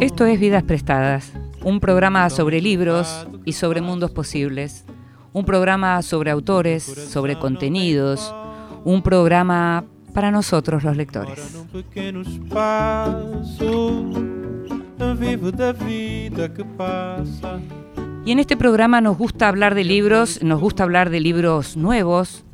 Esto es Vidas Prestadas, un programa sobre libros y sobre mundos posibles, un programa sobre autores, sobre contenidos, un programa para nosotros los lectores. Y en este programa nos gusta hablar de libros, nos gusta hablar de libros nuevos,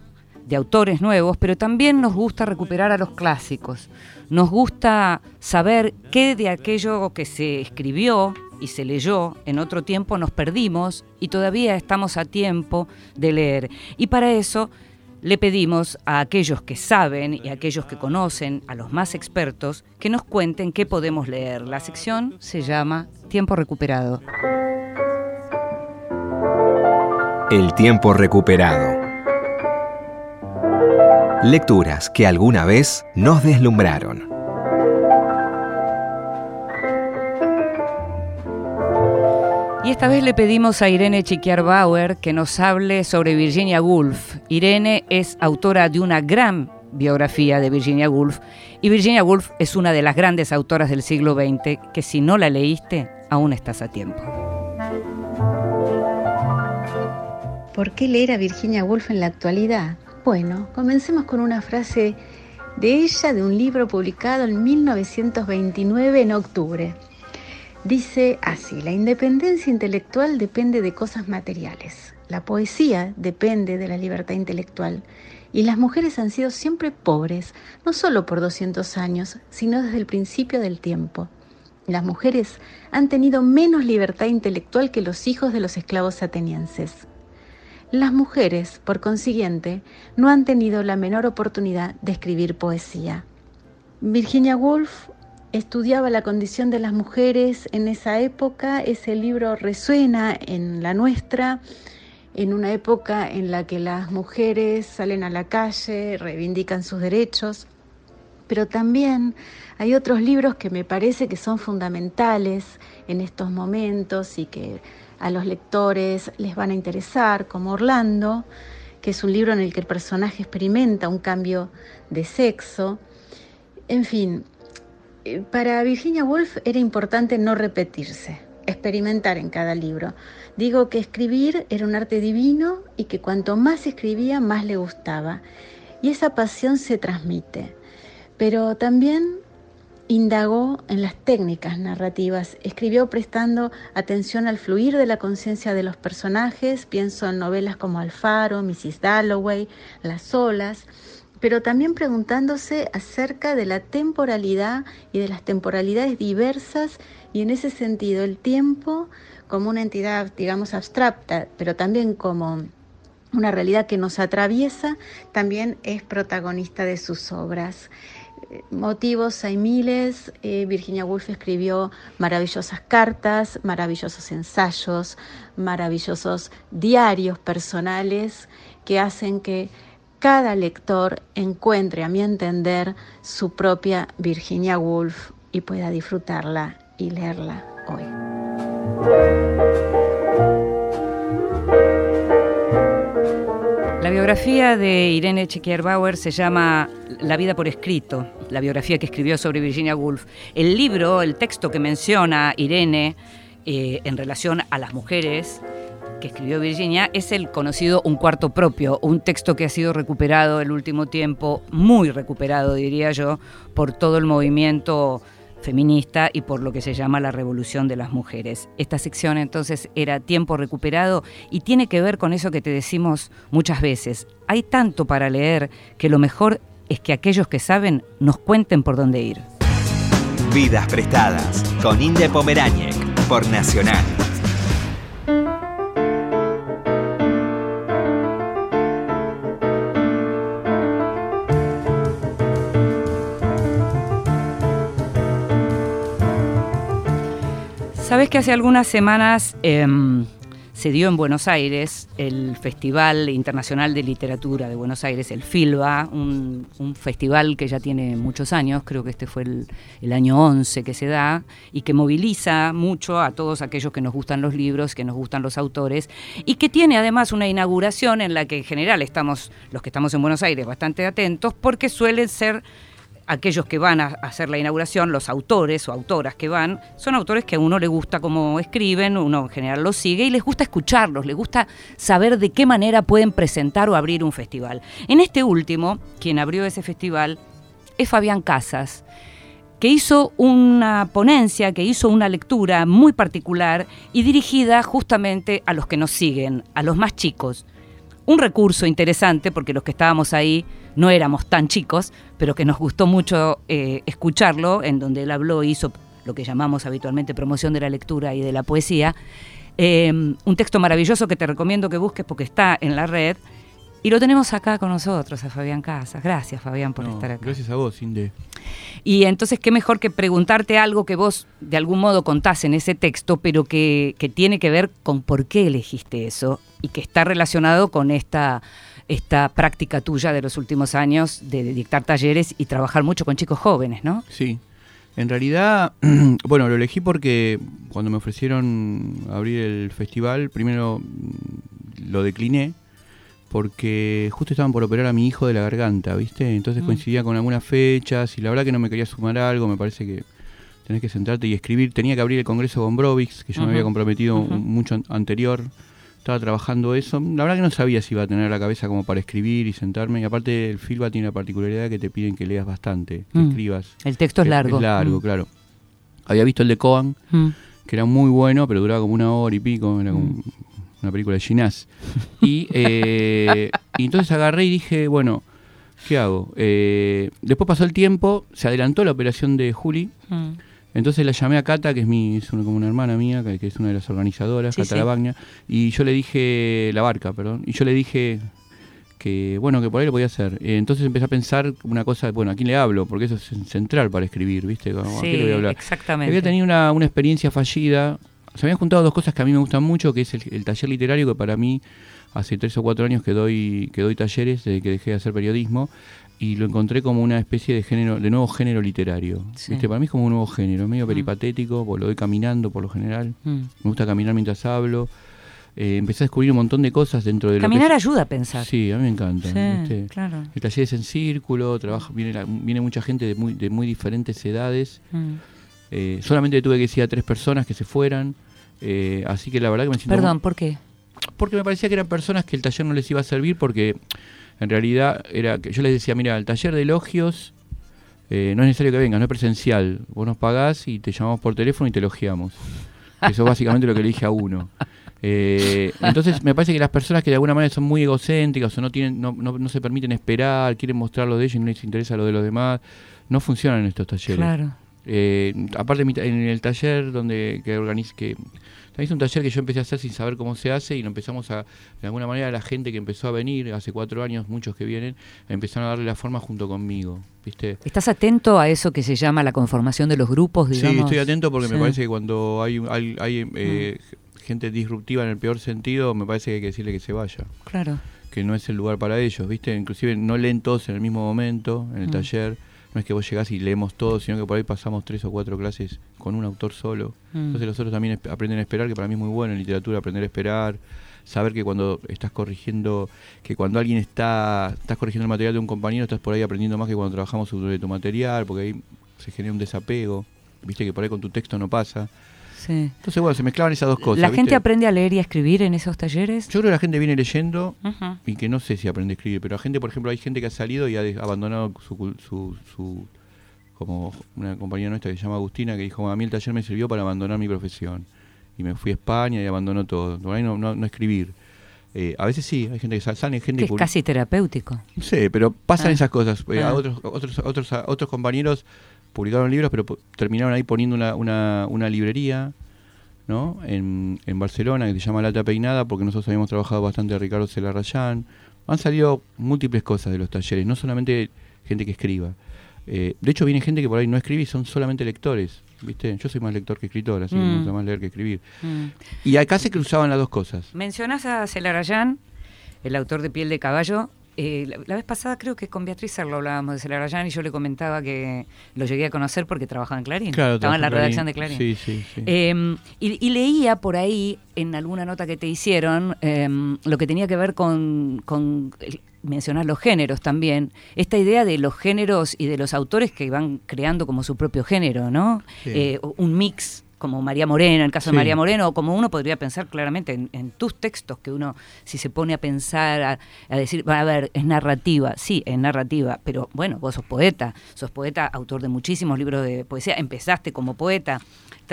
de autores nuevos, pero también nos gusta recuperar a los clásicos. Nos gusta saber qué de aquello que se escribió y se leyó en otro tiempo nos perdimos y todavía estamos a tiempo de leer. Y para eso le pedimos a aquellos que saben y a aquellos que conocen, a los más expertos, que nos cuenten qué podemos leer. La sección se llama Tiempo Recuperado. El tiempo recuperado. Lecturas que alguna vez nos deslumbraron. Y esta vez le pedimos a Irene Chiquiar-Bauer que nos hable sobre Virginia Woolf. Irene es autora de una gran biografía de Virginia Woolf y Virginia Woolf es una de las grandes autoras del siglo XX que si no la leíste aún estás a tiempo. ¿Por qué leer a Virginia Woolf en la actualidad? Bueno, comencemos con una frase de ella de un libro publicado en 1929 en octubre. Dice así, la independencia intelectual depende de cosas materiales, la poesía depende de la libertad intelectual y las mujeres han sido siempre pobres, no solo por 200 años, sino desde el principio del tiempo. Las mujeres han tenido menos libertad intelectual que los hijos de los esclavos atenienses. Las mujeres, por consiguiente, no han tenido la menor oportunidad de escribir poesía. Virginia Woolf estudiaba la condición de las mujeres en esa época, ese libro resuena en la nuestra, en una época en la que las mujeres salen a la calle, reivindican sus derechos, pero también hay otros libros que me parece que son fundamentales en estos momentos y que a los lectores les van a interesar, como Orlando, que es un libro en el que el personaje experimenta un cambio de sexo. En fin, eh, para Virginia Woolf era importante no repetirse, experimentar en cada libro. Digo que escribir era un arte divino y que cuanto más escribía, más le gustaba. Y esa pasión se transmite. Pero también Indagó en las técnicas narrativas, escribió prestando atención al fluir de la conciencia de los personajes, pienso en novelas como Alfaro, Mrs. Dalloway, Las olas, pero también preguntándose acerca de la temporalidad y de las temporalidades diversas y en ese sentido el tiempo como una entidad, digamos, abstracta, pero también como una realidad que nos atraviesa, también es protagonista de sus obras motivos hay miles. Eh, Virginia Woolf escribió maravillosas cartas, maravillosos ensayos, maravillosos diarios personales que hacen que cada lector encuentre, a mi entender, su propia Virginia Woolf y pueda disfrutarla y leerla hoy. La biografía de Irene Bauer se llama La vida por escrito, la biografía que escribió sobre Virginia Woolf. El libro, el texto que menciona Irene eh, en relación a las mujeres que escribió Virginia es el conocido Un cuarto propio, un texto que ha sido recuperado el último tiempo, muy recuperado diría yo, por todo el movimiento feminista y por lo que se llama la revolución de las mujeres. Esta sección entonces era tiempo recuperado y tiene que ver con eso que te decimos muchas veces. Hay tanto para leer que lo mejor es que aquellos que saben nos cuenten por dónde ir. Vidas prestadas con Inde Pomeráñez por Nacional. Sabes que hace algunas semanas em, se dio en Buenos Aires el Festival Internacional de Literatura de Buenos Aires, el FILBA, un, festival que ya tiene muchos años, creo que este fue el, año 11 que se da, y que moviliza mucho a todos aquellos que nos gustan los libros, que nos gustan los autores, y que tiene además una inauguración en la que en general estamos, los que estamos en Buenos Aires, bastante atentos, porque suelen ser aquellos que van a hacer la inauguración, los autores o autoras que van, son autores que a uno le gusta cómo escriben, uno en general los sigue y les gusta escucharlos, les gusta saber de qué manera pueden presentar o abrir un festival. En este último, quien abrió ese festival es Fabián Casas, que hizo una ponencia, que hizo una lectura muy particular y dirigida justamente a los que nos siguen, a los más chicos. Un recurso interesante, porque los que estábamos ahí no éramos tan chicos, pero que nos gustó mucho eh, escucharlo, en donde él habló y hizo lo que llamamos habitualmente promoción de la lectura y de la poesía. Eh, un texto maravilloso que te recomiendo que busques porque está en la red. Y lo tenemos acá con nosotros, a Fabián Casas. Gracias, Fabián, por estar acá. Gracias a vos, Inde. Y entonces, qué mejor que preguntarte algo que vos de algún modo contás en ese texto, pero que, que tiene que ver con por qué elegiste eso y que está relacionado con esta esta práctica tuya de los últimos años de dictar talleres y trabajar mucho con chicos jóvenes, ¿no? Sí. En realidad, bueno, lo elegí porque cuando me ofrecieron abrir el festival, primero mm, lo decliné porque justo estaban por operar a mi hijo de la garganta, ¿viste? Entonces mm. coincidía con algunas fechas y la verdad que no me quería sumar algo, me parece que tenés que sentarte y escribir. Tenía que abrir el congreso con Brovix, que yo me había comprometido mucho anterior estaba trabajando eso. La verdad que no sabía si iba a tener la cabeza como para escribir y sentarme. Y aparte el FILBA tiene la particularidad que te piden que leas bastante, que mm. escribas. El texto es largo. Es largo, mm. claro. Había visto el de Coan, mm. que era muy bueno, pero duraba como una hora y pico. Era como una película de Ginás. Y, eh, y entonces agarré y dije, bueno, ¿qué hago? Eh, después pasó el tiempo, se adelantó la operación de Juli. Entonces la llamé a Cata, que es mi, es como una hermana mía, que, es una de las organizadoras, Cata Lavagna, y yo le dije, la barca, perdón, y yo le dije que, bueno, que por ahí lo podía hacer. Eh, entonces empecé a pensar una cosa, bueno, ¿a quién le hablo? Porque eso es central para escribir, ¿viste? ¿A quién le voy a hablar? exactamente. Había tenido una, una experiencia fallida, se habían juntado dos cosas que a mí me gustan mucho, que es el, taller literario, que para mí hace tres o cuatro años que doy, que doy talleres, desde que dejé de hacer periodismo, y lo encontré como una especie de género, de nuevo género literario. Para mí es como un nuevo género, medio mm. peripatético, porque lo doy caminando por lo general. Mm. Me gusta caminar mientras hablo. Eh, empecé a descubrir un montón de cosas dentro de Caminar ayuda a pensar. Sí, a mí me encanta. claro. El taller es en círculo, trabaja, viene, viene mucha gente de muy, de muy diferentes edades. Mm. Eh, solamente tuve que decir a tres personas que se fueran. Eh, así que la verdad que me siento... Perdón, ¿por qué? Porque me parecía que eran personas que el taller no les iba a servir porque en realidad era que yo les decía, mira, el taller de elogios eh, no es necesario que vengas, no es presencial. Vos nos pagás y te llamamos por teléfono y te elogiamos. Eso es básicamente lo que le dije a uno. Eh, entonces me parece que las personas que de alguna manera son muy egocéntricas o no tienen, no, no, se permiten esperar, quieren mostrar lo de ellos y no les interesa lo de los demás, no funcionan en estos talleres. Claro. Eh, aparte en el taller donde que organiza, que es un taller que yo empecé a hacer sin saber cómo se hace y lo empezamos a, de alguna manera, la gente que empezó a venir, hace cuatro años, muchos que vienen, empezaron a darle la forma junto conmigo. ¿viste? ¿Estás atento a eso que se llama la conformación de los grupos? Digamos? Sí, estoy atento porque me parece que cuando hay, hay, eh, mm. gente disruptiva en el peor sentido, me parece que hay que decirle que se vaya. Claro. Que no es el lugar para ellos, ¿viste? Inclusive no leen todos en el mismo momento, en el mm. taller no es que vos llegás y leemos todo, sino que por ahí pasamos tres o cuatro clases con un autor solo. Mm. Entonces los otros también aprenden a esperar, que para mí es muy bueno en literatura aprender a esperar, saber que cuando estás corrigiendo, que cuando alguien está, estás corrigiendo el material de un compañero, estás por ahí aprendiendo más que cuando trabajamos sobre tu material, porque ahí se genera un desapego, viste que por ahí con tu texto no pasa. Entonces, bueno, se mezclaban esas dos cosas. ¿La gente aprende a leer y a escribir en esos talleres? Yo creo que la gente viene leyendo y que no sé si aprende a escribir, pero la gente, por ejemplo, hay gente que ha salido y ha abandonado su, su, como una compañera nuestra que se llama Agustina, que dijo, a mí el taller me sirvió para abandonar mi profesión. Y me fui a España y abandonó todo. Por ahí no, no, escribir. Eh, a veces sí, hay gente que sale, gente que es casi terapéutico. Sé, pero pasan ah. esas cosas. Eh, ah. otros, otros, otros, otros compañeros publicaron libros, pero terminaron ahí poniendo una, una, una librería ¿no? En, en, Barcelona que se llama Lata Peinada, porque nosotros habíamos trabajado bastante a Ricardo Celarrayán. Han salido múltiples cosas de los talleres, no solamente gente que escriba. Eh, de hecho, viene gente que por ahí no escribe y son solamente lectores. ¿viste? Yo soy más lector que escritor, así que me mm. gusta más leer que escribir. Mm. Y acá se cruzaban las dos cosas. Mencionas a Celarrayán, el autor de Piel de Caballo, eh, la, vez pasada creo que con Beatriz lo hablábamos de Celarayán y yo le comentaba que lo llegué a conocer porque trabajaba en Clarín. estaba en la redacción de Clarín. Sí, sí, sí. Em, y, leía por ahí, en alguna nota que te hicieron, em, lo que tenía que ver con, mencionar los géneros también, esta idea de los géneros y de los autores que van creando como su propio género, ¿no? Eh, un mix como María Moreno, en el caso de María Moreno, o como uno podría pensar claramente en, tus textos, que uno, si se pone a pensar, a, decir, va a ver, es narrativa, sí, es narrativa, pero bueno, vos sos poeta, sos poeta, autor de muchísimos libros de poesía, empezaste como poeta,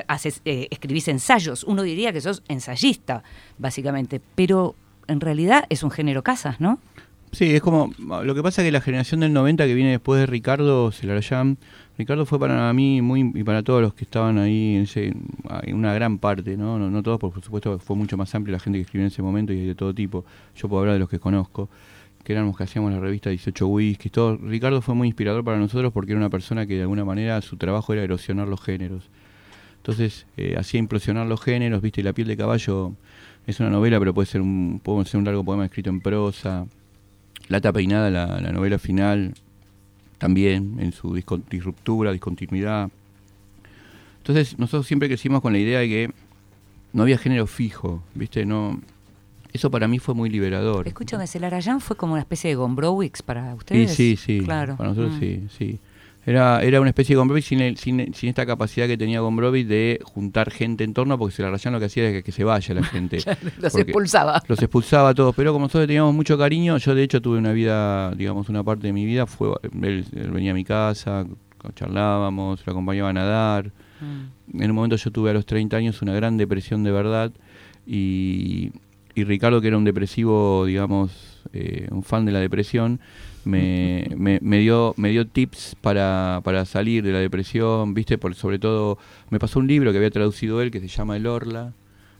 haces, eh, escribís ensayos, uno diría que sos ensayista, básicamente, pero en realidad es un género casas, ¿no? Sí, es como, lo que pasa es que la generación del 90 que viene después de Ricardo Celarayán, Ricardo fue para mí muy y para todos los que estaban ahí en, ese, una gran parte, ¿no? ¿no? todos, por supuesto fue mucho más amplio la gente que escribió en ese momento y de todo tipo. Yo puedo hablar de los que conozco, que éramos que hacíamos la revista 18 Whisky, todo. Ricardo fue muy inspirador para nosotros porque era una persona que de alguna manera su trabajo era erosionar los géneros. Entonces eh, hacía implosionar los géneros, viste, La piel de caballo es una novela, pero puede ser un, puede ser un largo poema escrito en prosa. Lata peinada, la novela final, también en su disruptura, discontinuidad. Entonces nosotros siempre crecimos con la idea de que no había género fijo, ¿viste? No, eso para mí fue muy liberador. Escúchame, ¿Celarayán fue como una especie de Gombrowicz para ustedes? Sí, sí, sí. Claro. Para nosotros mm. sí, sí. Era, era una especie de Gombrowicz sin, sin, sin, esta capacidad que tenía Gombrowicz de juntar gente en torno, porque Celarayán lo que hacía era que, se vaya la gente. los expulsaba. Los expulsaba a todos, pero como nosotros teníamos mucho cariño, yo de hecho tuve una vida, digamos, una parte de mi vida fue, él, venía a mi casa, charlábamos, lo acompañaba a nadar. Mm. En un momento yo tuve a los 30 años una gran depresión de verdad y, y Ricardo, que era un depresivo, digamos, eh, un fan de la depresión, me, me, dio, me dio tips para, para salir de la depresión, viste, por, sobre todo me pasó un libro que había traducido él que se llama El Orla,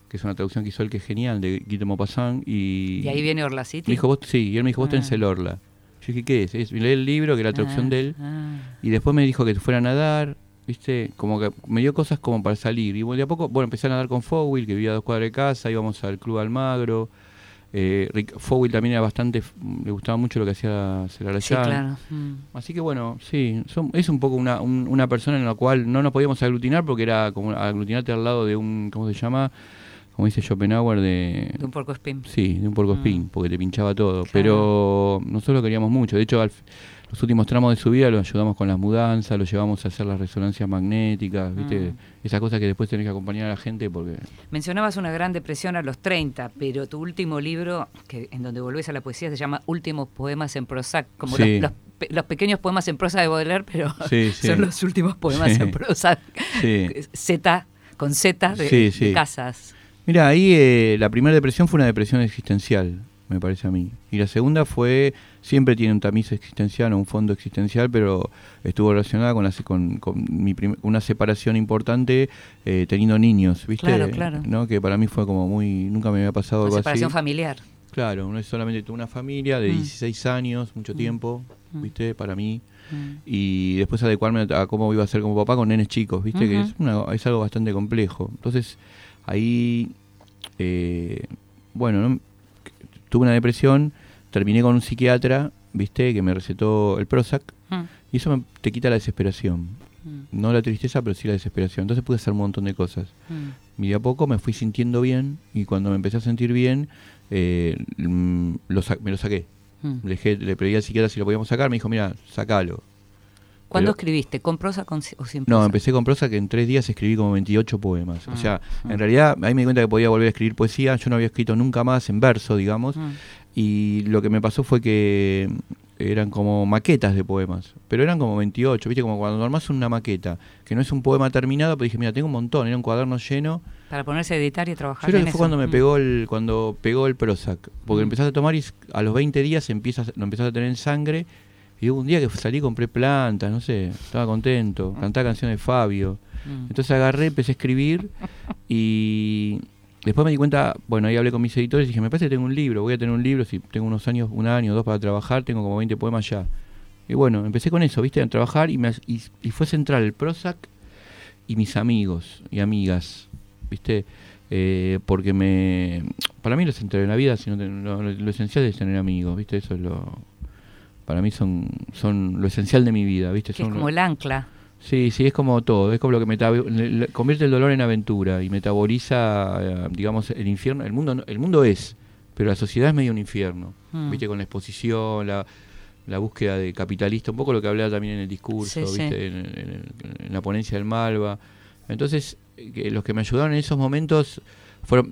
que es una traducción que hizo él que es genial, de Guillermo Maupassant. Y, ¿Y ahí viene Orla City? dijo, sí, y él me dijo, vos tenés ah. El Orla. Yo dije, ¿qué es? es leí el libro, que era la traducción ah, de él, ah. y después me dijo que fuera a nadar, viste, como que me dio cosas como para salir. Y de a poco, bueno, empecé a nadar con Fowil, que vivía a dos cuadras de casa, íbamos al Club Almagro, eh, Rick Fowell también era bastante, le gustaba mucho lo que hacía Celarayán. Sí, mm. Así que bueno, sí, es un poco una, una persona en la cual no nos podíamos aglutinar porque era como aglutinarte al lado de un, ¿cómo se llama? Como dice Schopenhauer, de... De un porco spin. Sí, de un porco spin, mm. porque te pinchaba todo. Pero nosotros lo queríamos mucho. De hecho, al, los últimos tramos de su vida lo ayudamos con las mudanzas, lo llevamos a hacer las resonancias magnéticas, ¿viste? Mm. Esas cosas que después tenés que acompañar a la gente porque... Mencionabas una gran depresión a los 30, pero tu último libro, que en donde volvés a la poesía, se llama Últimos Poemas en prosa, como los, pequeños poemas en prosa de Baudelaire, pero son los últimos poemas en prosa. Z, con Z de, casas. Mira, ahí eh, la primera depresión fue una depresión existencial me parece a mí. Y la segunda fue, siempre tiene un tamiz existencial o un fondo existencial, pero estuvo relacionada con, la, con, con mi una separación importante eh, teniendo niños, ¿viste? Claro, claro. ¿no? Que para mí fue como muy, nunca me había pasado algo así. separación familiar. Claro, no es solamente una familia de 16 mm. años, mucho mm. tiempo, mm. ¿viste? Para mí. Y después adecuarme a cómo iba a ser como papá con nenes chicos, ¿viste? Que es, una, es algo bastante complejo. Entonces, ahí, eh, bueno, ¿no? Tuve una depresión, terminé con un psiquiatra, viste, que me recetó el Prozac, mm. y eso te quita la desesperación. Mm. No la tristeza, pero sí la desesperación. Entonces pude hacer un montón de cosas. Mm. Y de a poco me fui sintiendo bien, y cuando me empecé a sentir bien, eh, me lo saqué. Le, le pedí al psiquiatra si lo podíamos sacar, me dijo, mira, sacalo. ¿Cuándo escribiste? ¿Con prosa o sin prosa? No, empecé con prosa que en tres días escribí como 28 poemas. o ah, sea, ah. en realidad ahí me di cuenta que podía volver a escribir poesía. Yo no había escrito nunca más en verso, digamos. Ah. Y lo que me pasó fue que eran como maquetas de poemas, pero eran como 28, ¿viste? Como cuando armas una maqueta, que no es un poema terminado, pero dije, mira, tengo un montón, era un cuaderno lleno. Para ponerse a editar y a trabajar. Yo creo que fue cuando me mm. pegó el, cuando pegó el Prozac, porque mm. empezaste a tomar y a los 20 días empiezas, lo empezaste a tener en sangre y hubo un día que salí y compré plantas, no sé, estaba contento, cantaba canciones de Fabio. Mm. Entonces agarré, empecé a escribir y después me di cuenta, bueno, ahí hablé con mis editores y dije, me parece que tengo un libro, voy a tener un libro, si tengo unos años, un año o dos para trabajar, tengo como 20 poemas ya. Y bueno, empecé con eso, viste, a trabajar y, me, y, fue central el Prozac y mis amigos y amigas, viste, eh, porque me, para mí lo central en la vida, sino lo, lo, esencial es tener amigos, viste, eso es lo para mí son, son lo esencial de mi vida, ¿viste? es como el ancla. Sí, sí, es como todo, es como lo que convierte el dolor en aventura y metaboliza, eh, digamos, el infierno. El mundo, el mundo es, pero la sociedad es medio un infierno, mm. ¿viste? Con la exposición, la, la búsqueda de capitalista, un poco lo que hablaba también en el discurso, ¿viste? En, la ponencia del Malva. Entonces, eh, los que me ayudaron en esos momentos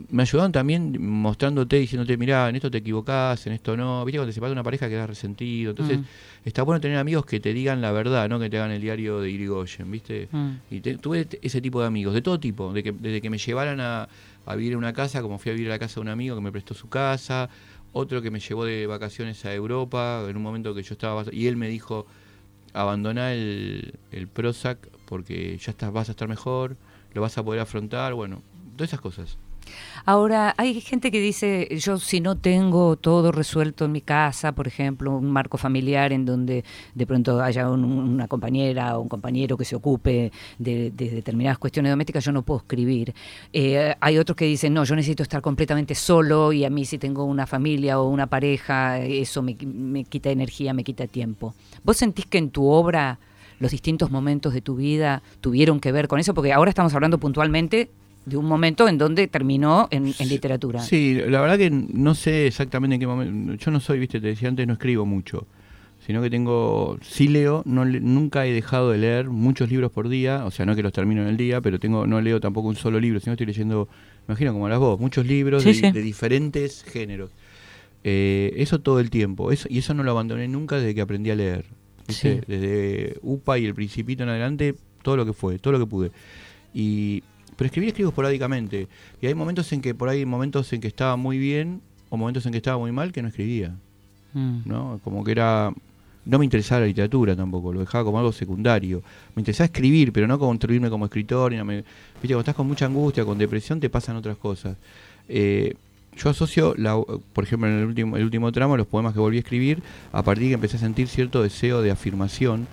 me ayudaron también mostrándote, diciéndote, mirá, en esto te equivocás, en esto no. Viste, cuando te separa una pareja quedas resentido. Entonces, mm. está bueno tener amigos que te digan la verdad, no que te hagan el diario de Irigoyen, ¿viste? Mm. Y tuve ese tipo de amigos, de todo tipo, de que, desde que me llevaran a, vivir en una casa, como fui a vivir a la casa de un amigo que me prestó su casa, otro que me llevó de vacaciones a Europa, en un momento que yo estaba, y él me dijo, abandoná el, el Prozac porque ya estás, vas a estar mejor, lo vas a poder afrontar, bueno, todas esas cosas. Ahora, hay gente que dice, yo si no tengo todo resuelto en mi casa, por ejemplo, un marco familiar en donde de pronto haya una compañera o un compañero que se ocupe de, determinadas cuestiones domésticas, yo no puedo escribir. Eh, hay otros que dicen, no, yo necesito estar completamente solo y a mí si tengo una familia o una pareja, eso me, me quita energía, me quita tiempo. ¿Vos sentís que en tu obra los distintos momentos de tu vida tuvieron que ver con eso? Porque ahora estamos hablando puntualmente de un momento en donde terminó en, literatura. Sí, la verdad que no sé exactamente en qué momento. Yo no soy, viste, te decía antes, no escribo mucho. Sino que tengo, sí leo, no nunca he dejado de leer muchos libros por día, o sea, no que los termino en el día, pero tengo no leo tampoco un solo libro, sino estoy leyendo, imagino como las vos, muchos libros de, diferentes géneros. Eh, eso todo el tiempo, eso, y eso no lo abandoné nunca desde que aprendí a leer. Desde UPA y el Principito en adelante, todo lo que fue, todo lo que pude. Y pero escribir escribo esporádicamente. Y hay momentos en que por ahí, momentos en que estaba muy bien o momentos en que estaba muy mal que no escribía. Mm. ¿no? Como que era... No me interesaba la literatura tampoco, lo dejaba como algo secundario. Me interesaba escribir, pero no construirme como escritor. Y no me, Viste, cuando estás con mucha angustia, con depresión, te pasan otras cosas. Eh, yo asocio, la, por ejemplo, en el último, el último tramo, los poemas que volví a escribir, a partir de que empecé a sentir cierto deseo de afirmación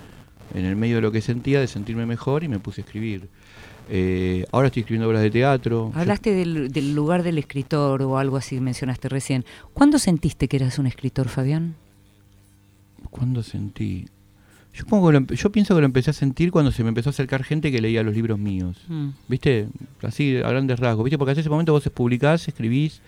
en el medio de lo que sentía, de sentirme mejor, y me puse a escribir. Eh, ahora estoy escribiendo obras de teatro. Hablaste del, lugar del escritor o algo así, mencionaste recién. ¿Cuándo sentiste que eras un escritor, Fabián? ¿Cuándo sentí? Yo, pongo yo pienso que lo empecé a sentir cuando se me empezó a acercar gente que leía los libros míos. Mm. ¿Viste? Así, a grandes rasgos. ¿Viste? Porque hasta ese momento vos publicás, escribís.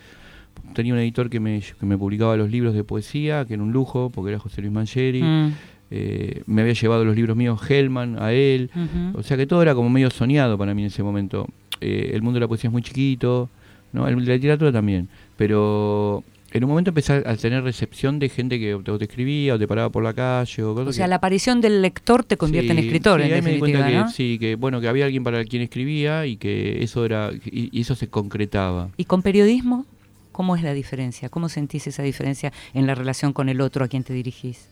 Tenía un editor que me, que me publicaba los libros de poesía, que era un lujo, porque era José Luis Mancheri. Mm. Eh, me había llevado los libros míos Hellman a él, o sea que todo era como medio soñado para mí en ese momento. Eh, el mundo de la poesía es muy chiquito, ¿no? el de la literatura también, pero en un momento empecé a tener recepción de gente que te, escribía o te paraba por la calle o cosas. O sea, la aparición del lector te convierte en escritor. Sí, ahí me di cuenta que, sí, que bueno, que había alguien para quien escribía y que eso era y eso se concretaba. ¿Y con periodismo? ¿Cómo es la diferencia? ¿Cómo sentís esa diferencia en la relación con el otro a quien te dirigís?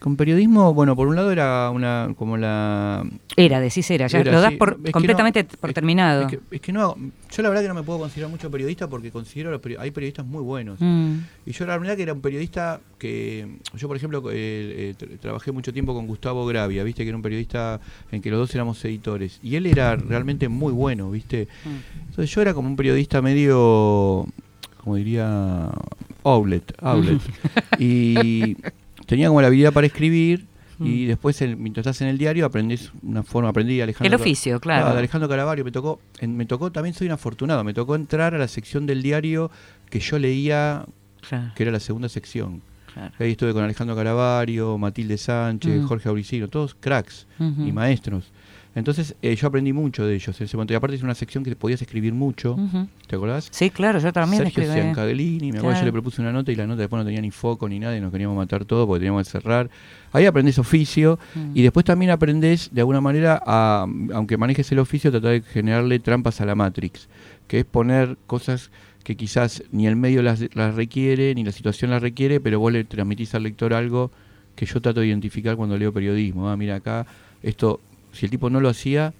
Con periodismo, bueno, por un lado era una como la... Era, decís era, ya lo das por, completamente por terminado. Es que, no, yo la verdad que no me puedo considerar mucho periodista porque considero los hay periodistas muy buenos. Mm. Y yo la verdad que era un periodista que, yo por ejemplo, eh, eh, trabajé mucho tiempo con Gustavo Gravia, viste, que era un periodista en que los dos éramos editores. Y él era realmente muy bueno, viste. Mm. Entonces yo era como un periodista medio, como diría, outlet, outlet. y tenía como la habilidad para escribir y mm. después mientras estás en el diario aprendés una forma, aprendí Alejandro. El oficio, claro. Alejandro Caravario me tocó, me tocó, también soy un afortunado, me tocó entrar a la sección del diario que yo leía, que era la segunda sección. Ahí estuve con Alejandro Caravario, Matilde Sánchez, mm. Jorge Auricino, todos cracks y maestros. Entonces eh, yo aprendí mucho de ellos en ese momento. Y aparte es una sección que podías escribir mucho. ¿Te acordás? Sí, claro, yo también Sergio Ciancadellini, me acuerdo yo le propuse una nota y la nota después no tenía ni foco ni nada y nos queríamos matar todo porque teníamos que cerrar. Ahí aprendés oficio mm. y después también aprendés de alguna manera a, aunque manejes el oficio, tratar de generarle trampas a la Matrix, que es poner cosas que quizás ni el medio las, las requiere, ni la situación las requiere, pero vos le transmitís al lector algo que yo trato de identificar cuando leo periodismo. Ah, mira acá, esto si el tipo no lo hacía,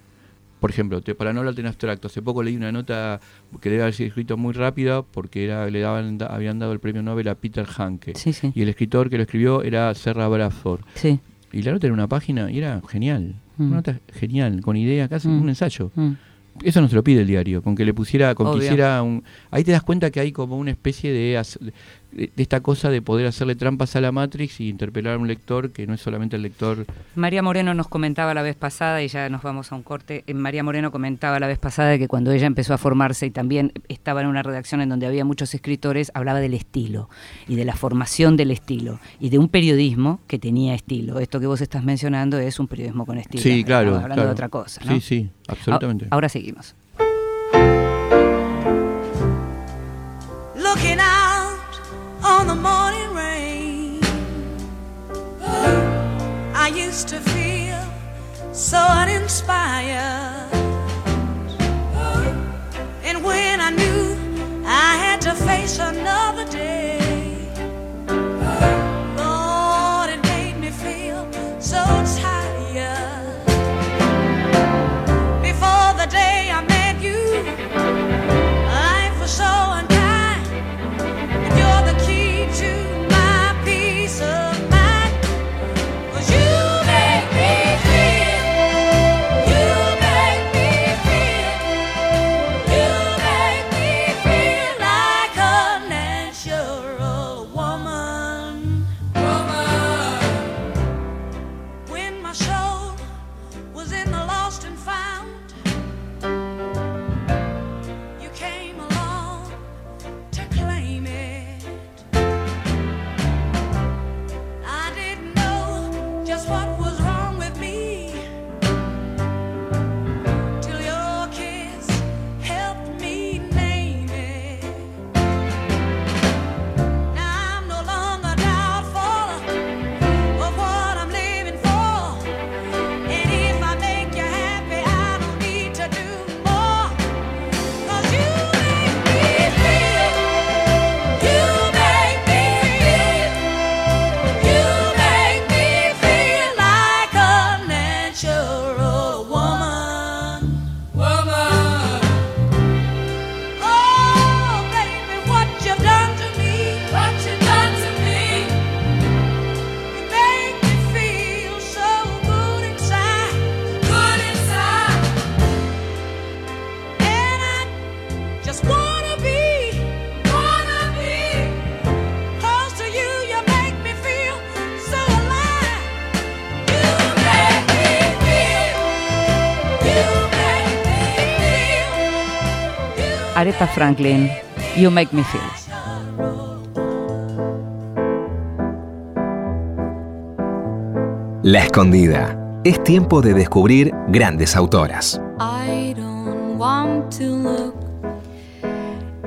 por ejemplo, te, para no hablarte en abstracto, hace poco leí una nota que debe haber sido escrito muy rápida porque era, le daban, habían dado el premio Nobel a Peter Hanke. Y el escritor que lo escribió era Serra Bradford. Y la nota era una página y era genial. Una mm. nota genial, con idea, casi mm. un ensayo. Mm. Eso no se lo pide el diario, con que le pusiera, con que hiciera un... Ahí te das cuenta que hay como una especie de... de, esta cosa de poder hacerle trampas a la Matrix y interpelar a un lector que no es solamente el lector. María Moreno nos comentaba la vez pasada, y ya nos vamos a un corte, eh, María Moreno comentaba la vez pasada que cuando ella empezó a formarse y también estaba en una redacción en donde había muchos escritores, hablaba del estilo y de la formación del estilo y de un periodismo que tenía estilo. Esto que vos estás mencionando es un periodismo con estilo. Sí, claro. hablando de otra cosa. Sí, sí, absolutamente. Ahora seguimos. On the morning rain. I used to feel so uninspired. And when I knew I had to face another day, Aretha Franklin, You Make Me Feel. La escondida. Es tiempo de descubrir grandes autoras.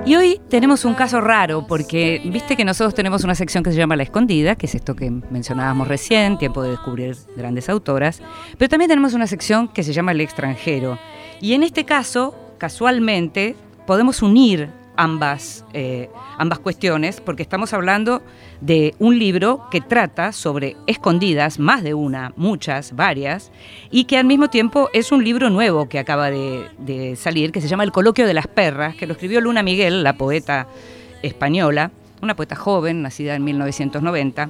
Y hoy tenemos un caso raro porque viste que nosotros tenemos una sección que se llama La Escondida, que es esto que mencionábamos recién, tiempo de descubrir grandes autoras, pero también tenemos una sección que se llama El extranjero. Y en este caso, casualmente, podemos unir ambas, eh, ambas cuestiones porque estamos hablando de un libro que trata sobre escondidas, más de una, muchas, varias, y que al mismo tiempo es un libro nuevo que acaba de, de salir, que se llama El Coloquio de las Perras, que lo escribió Luna Miguel, la poeta española, una poeta joven, nacida en 1990.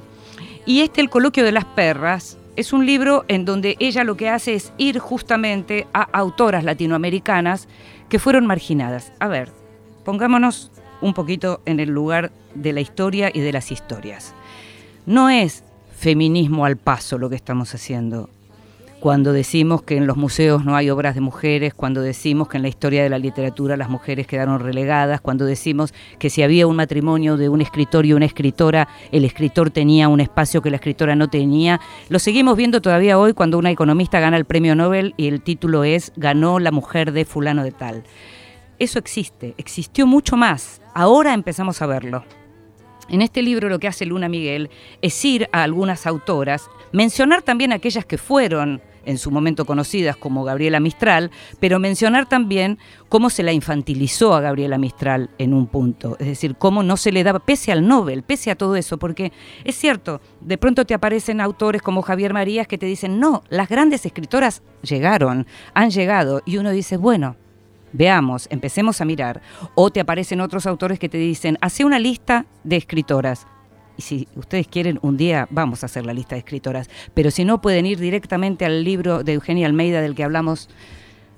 Y este El Coloquio de las Perras es un libro en donde ella lo que hace es ir justamente a autoras latinoamericanas que fueron marginadas. A ver, pongámonos un poquito en el lugar de la historia y de las historias. No es feminismo al paso lo que estamos haciendo cuando decimos que en los museos no hay obras de mujeres, cuando decimos que en la historia de la literatura las mujeres quedaron relegadas, cuando decimos que si había un matrimonio de un escritor y una escritora, el escritor tenía un espacio que la escritora no tenía. Lo seguimos viendo todavía hoy cuando una economista gana el premio Nobel y el título es Ganó la mujer de fulano de tal. Eso existe, existió mucho más. Ahora empezamos a verlo. En este libro lo que hace Luna Miguel es ir a algunas autoras, mencionar también aquellas que fueron en su momento conocidas como Gabriela Mistral, pero mencionar también cómo se la infantilizó a Gabriela Mistral en un punto, es decir, cómo no se le daba, pese al Nobel, pese a todo eso, porque es cierto, de pronto te aparecen autores como Javier Marías que te dicen, no, las grandes escritoras llegaron, han llegado, y uno dice, bueno, veamos, empecemos a mirar. O te aparecen otros autores que te dicen, hace una lista de escritoras y si ustedes quieren, un día vamos a hacer la lista de escritoras, pero si no, pueden ir directamente al libro de Eugenia Almeida del que hablamos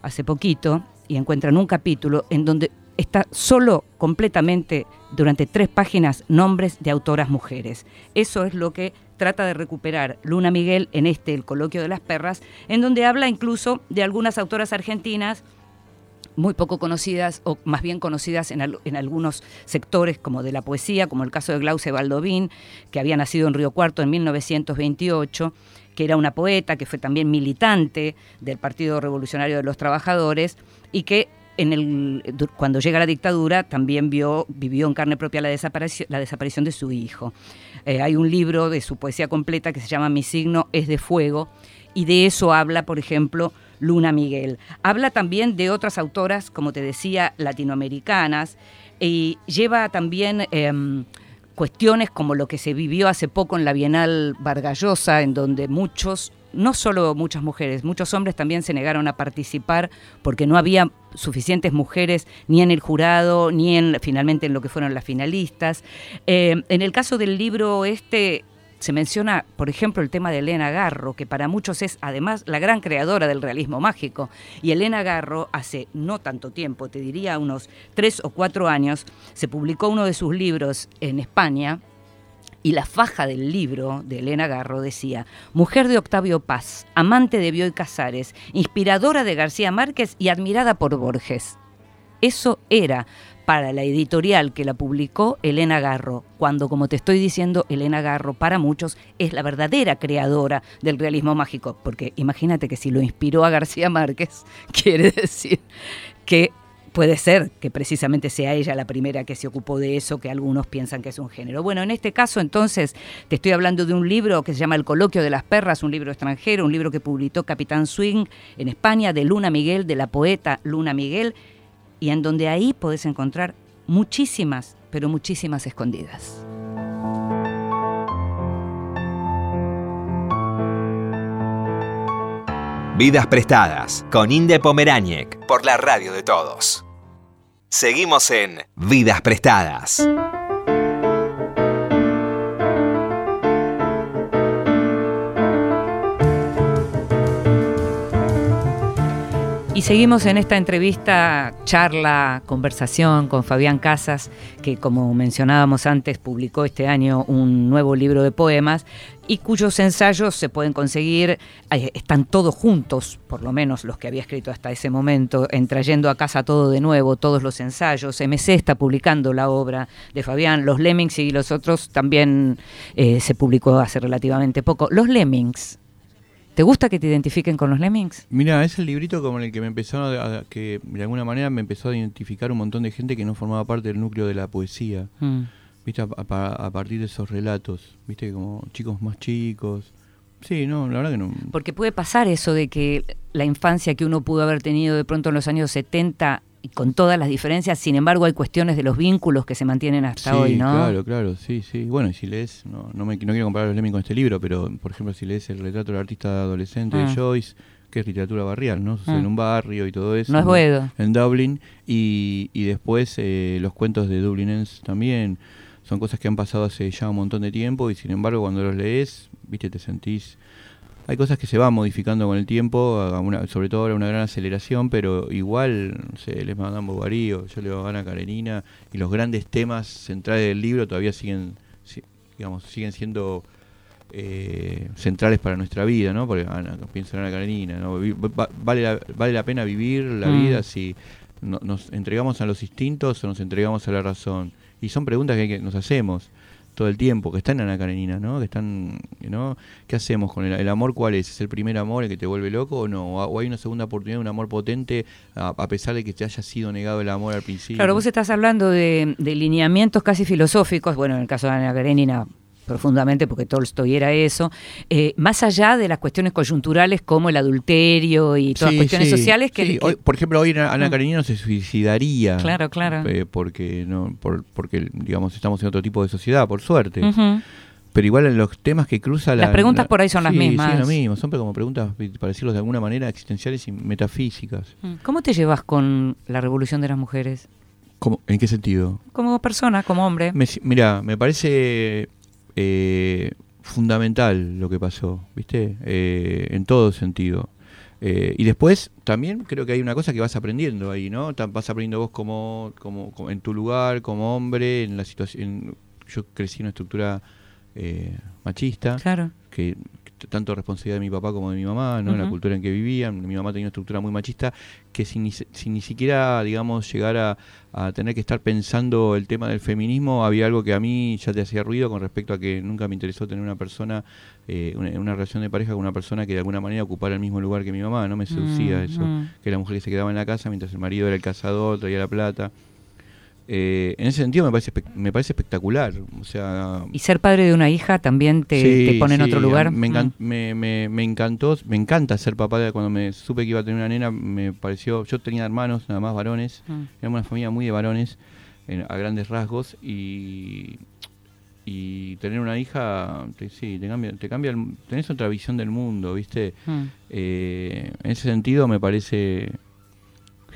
hace poquito y encuentran un capítulo en donde está solo completamente durante tres páginas nombres de autoras mujeres. Eso es lo que trata de recuperar Luna Miguel en este El coloquio de las perras, en donde habla incluso de algunas autoras argentinas muy poco conocidas o más bien conocidas en, algunos sectores como de la poesía, como el caso de Glauce Baldovín, que había nacido en Río Cuarto en 1928, que era una poeta, que fue también militante del Partido Revolucionario de los Trabajadores y que en el, cuando llega la dictadura también vio, vivió en carne propia la desaparición, la desaparición de su hijo. Eh, hay un libro de su poesía completa que se llama Mi signo es de fuego y de eso habla, por ejemplo, Luna Miguel. Habla también de otras autoras, como te decía, latinoamericanas y lleva también... Em, cuestiones como lo que se vivió hace poco en la Bienal Vargallosa, en donde muchos no solo muchas mujeres, muchos hombres también se negaron a participar porque no había suficientes mujeres ni en el jurado, ni en finalmente en lo que fueron las finalistas. Eh, en el caso del libro este se menciona, por ejemplo, el tema de Elena Garro, que para muchos es además la gran creadora del realismo mágico. Y Elena Garro, hace no tanto tiempo, te diría unos tres o cuatro años, se publicó uno de sus libros en España, y la faja del libro de Elena Garro decía, mujer de Octavio Paz, amante de Bioy Casares, inspiradora de García Márquez y admirada por Borges. Eso era para la editorial que la publicó Elena Garro, cuando, como te estoy diciendo, Elena Garro para muchos es la verdadera creadora del realismo mágico, porque imagínate que si lo inspiró a García Márquez, quiere decir que puede ser que precisamente sea ella la primera que se ocupó de eso, que algunos piensan que es un género. Bueno, en este caso entonces te estoy hablando de un libro que se llama El coloquio de las perras, un libro extranjero, un libro que publicó Capitán Swing en España de Luna Miguel, de la poeta Luna Miguel, y en donde ahí podés encontrar muchísimas, pero muchísimas escondidas. Vidas prestadas con Inde Pomeráñez por la radio de todos. Seguimos en Vidas Prestadas. Y seguimos en esta entrevista, charla, conversación con Fabián Casas, que como mencionábamos antes publicó este año un nuevo libro de poemas y cuyos ensayos se pueden conseguir, eh, están todos juntos, por lo menos los que había escrito hasta ese momento, en Trayendo a casa todo de nuevo, todos los ensayos. MC está publicando la obra de Fabián, Los Lemmings y los otros también eh, se publicó hace relativamente poco. Los Lemmings, ¿Te gusta que te identifiquen con los Lemmings? Mira, es el librito como el que me empezó a, que de alguna manera me empezó a identificar un montón de gente que no formaba parte del núcleo de la poesía. Mm. ¿Viste? A, partir de esos relatos, ¿viste? Como chicos más chicos. Sí, no, la verdad que no. Porque puede pasar eso de que la infancia que uno pudo haber tenido de pronto en los años 70 con todas las diferencias, sin embargo hay cuestiones de los vínculos que se mantienen hasta hoy, ¿no? Claro, claro, sí, sí. Bueno, y si lees, no, no, me, no quiero comparar los Lemming con este libro, pero por ejemplo si lees el retrato del artista adolescente de ah. Joyce, que es literatura barrial, ¿no? en ah. un barrio y todo eso. No es Boedo. En Dublin, y, y después eh, los cuentos de Dublinens también, son cosas que han pasado hace ya un montón de tiempo y sin embargo cuando los lees, viste, te sentís hay cosas que se van modificando con el tiempo, sobre todo ahora una gran aceleración, pero igual, no sé, les mandan Bobarío, yo le a Ana Karenina, y los grandes temas centrales del libro todavía siguen, digamos, siguen siendo eh, centrales para nuestra vida, ¿no? Porque Ana, pienso en Ana Karenina, ¿no? Vale la, vale la pena vivir la mm. vida si nos entregamos a los instintos o nos entregamos a la razón. Y son preguntas que nos hacemos todo el tiempo, que están en Ana Karenina, ¿no? Que están, ¿no? ¿Qué hacemos con el, amor? ¿Cuál es? ¿Es el primer amor el que te vuelve loco o no? ¿O hay una segunda oportunidad, un amor potente a, pesar de que te haya sido negado el amor al principio? Claro, vos estás hablando de, de lineamientos casi filosóficos, bueno, en el caso de Ana Karenina profundamente, porque Tolstoy era eso, eh, más allá de las cuestiones coyunturales como el adulterio y todas las cuestiones sociales que, por ejemplo, hoy Ana mm. Karenina se suicidaría. Claro, claro. Eh, porque, no, por, porque, digamos, estamos en otro tipo de sociedad, por suerte. Pero igual en los temas que cruza Las preguntas por ahí son las mismas. Sí, lo mismo. Son como preguntas, para decirlo de alguna manera, existenciales y metafísicas. Mm. ¿Cómo te llevas con la revolución de las mujeres? ¿En qué sentido? Como persona, como hombre. mira, me parece eh, fundamental lo que pasó, ¿viste? Eh, en todo sentido. Eh, y después también creo que hay una cosa que vas aprendiendo ahí, ¿no? Vas aprendiendo vos como, como, en tu lugar, como hombre, en la situación. Yo crecí en una estructura eh, machista. Claro. Que, tanto responsabilidad de mi papá como de mi mamá, ¿no? En la cultura en que vivían. Mi mamá tenía una estructura muy machista que sin ni, sin ni siquiera, digamos, llegar a, a, tener que estar pensando el tema del feminismo, había algo que a mí ya te hacía ruido con respecto a que nunca me interesó tener una persona, eh, una, relación de pareja con una persona que de alguna manera ocupara el mismo lugar que mi mamá. No me seducía mm, eso, mm. que la mujer que se quedaba en la casa mientras el marido era el cazador, traía la plata. Eh, en ese sentido me parece me parece espectacular o sea y ser padre de una hija también te, pone en otro lugar me, mm. me, me, encantó me encanta ser papá de, cuando me supe que iba a tener una nena me pareció yo tenía hermanos nada más varones mm. era una familia muy de varones a grandes rasgos y y tener una hija sí te cambia te cambia tenés otra visión del mundo viste mm. eh, en ese sentido me parece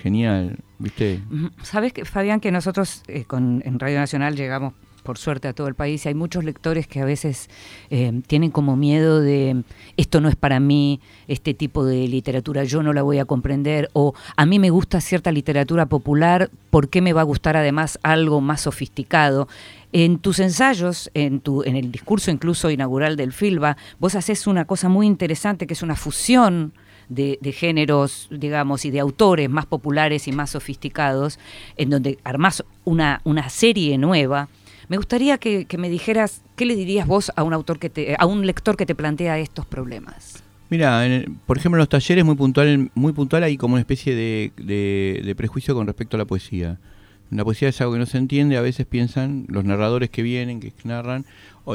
genial, ¿viste? Sabes, que, Fabián, que nosotros eh, con, en Radio Nacional llegamos por suerte a todo el país y hay muchos lectores que a veces eh, tienen como miedo de esto no es para mí, este tipo de literatura yo no la voy a comprender o a mí me gusta cierta literatura popular, ¿por qué me va a gustar además algo más sofisticado? En tus ensayos, en, tu, en el discurso incluso inaugural del FILBA, vos haces una cosa muy interesante que es una fusión de, géneros, digamos, y de autores más populares y más sofisticados, en donde armás una, una serie nueva. Me gustaría que, me dijeras qué le dirías vos a un autor que te, a un lector que te plantea estos problemas. Mira, por ejemplo, en los talleres muy puntual, muy puntual hay como una especie de, de prejuicio con respecto a la poesía. La poesía es algo que no se entiende, a veces piensan los narradores que vienen, que narran,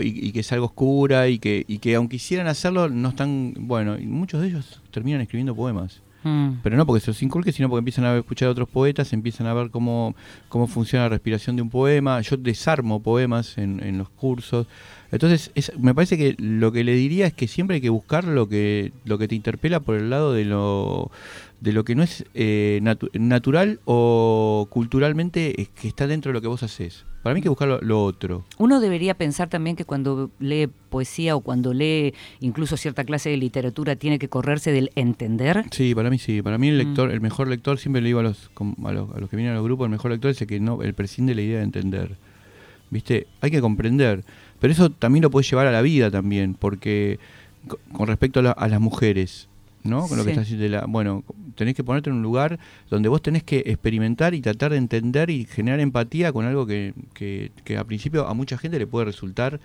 y, que es algo oscura y que, y que aunque quisieran hacerlo, no están, bueno, y muchos de ellos terminan escribiendo poemas. Mm. Pero no porque se los inculque, sino porque empiezan a escuchar a otros poetas, empiezan a ver cómo, cómo funciona la respiración de un poema. Yo desarmo poemas en, en los cursos. Entonces, me parece que lo que le diría es que siempre hay que buscar lo que, lo que te interpela por el lado de lo, de lo que no es eh, natural o culturalmente que está dentro de lo que vos haces. Para mí hay que buscar lo, otro. Uno debería pensar también que cuando lee poesía o cuando lee incluso cierta clase de literatura tiene que correrse del entender. Sí, para mí sí. Para mí el mm. lector, el mejor lector, siempre le digo a los, a los, que vienen a los grupos, el mejor lector es el que no, el prescinde la idea de entender. ¿Viste? Hay que comprender. Pero eso también lo puedes llevar a la vida también, porque con respecto a las mujeres, ¿no? Con lo que estás diciendo. bueno, tenés que ponerte en un lugar donde vos tenés que experimentar y tratar de entender y generar empatía con algo que, que, que a principio a mucha gente le puede resultar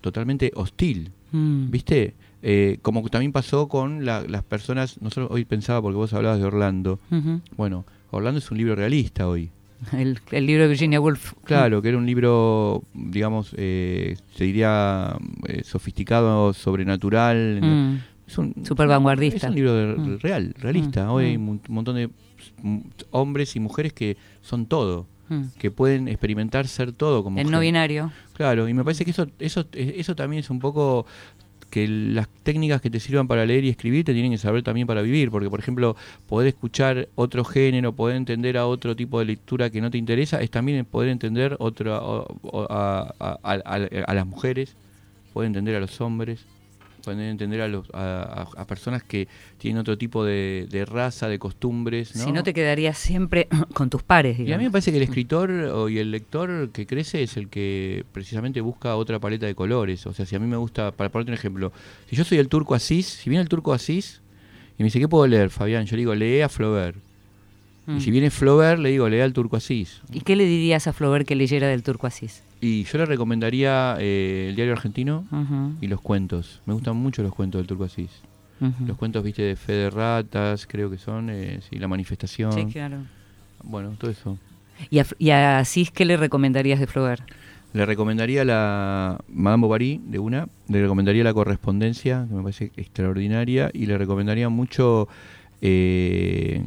totalmente hostil. Mm. ¿Viste? Eh, como también pasó con las personas, nosotros hoy pensaba porque vos hablabas de Orlando. Bueno, Orlando es un libro realista hoy. El, libro de Virginia Woolf. Claro, que era un libro, digamos, eh, se diría eh, sofisticado, sobrenatural. Mm. Es un, Super vanguardista. Es un libro mm. real, realista. Mm. Hoy hay mm. un montón de hombres y mujeres que son todo, que pueden experimentar ser todo como El no binario. Claro, y me parece que eso, eso, eso también es un poco que las técnicas que te sirvan para leer y escribir te tienen que saber también para vivir, porque por ejemplo, poder escuchar otro género, poder entender a otro tipo de lectura que no te interesa, es también poder entender otro, a, a las mujeres, poder entender a los hombres poder entender a, los, a, personas que tienen otro tipo de, raza, de costumbres. Si no te quedarías siempre con tus pares. Y a mí me parece que el escritor o, y el lector que crece es el que precisamente busca otra paleta de colores. O sea, si a mí me gusta, para ponerte un ejemplo, si yo soy el turco Asís, si viene el turco Asís y me dice, ¿qué puedo leer, Fabián? Yo le digo, lee a Flaubert. Y mm. si viene Flaubert, le digo, lea al turco Asís. ¿Y qué le dirías a Flaubert que leyera del turco Asís? Y yo le recomendaría eh, el diario argentino y los cuentos. Me gustan mucho los cuentos del turco Asís. Los cuentos, viste, de fe de ratas, creo que son, eh, sí, la manifestación. Sí, claro. Bueno, todo eso. ¿Y a, y Asís qué le recomendarías de Flaubert? Le recomendaría la Madame Bovary, de una. Le recomendaría la correspondencia, que me parece extraordinaria. Y le recomendaría mucho eh,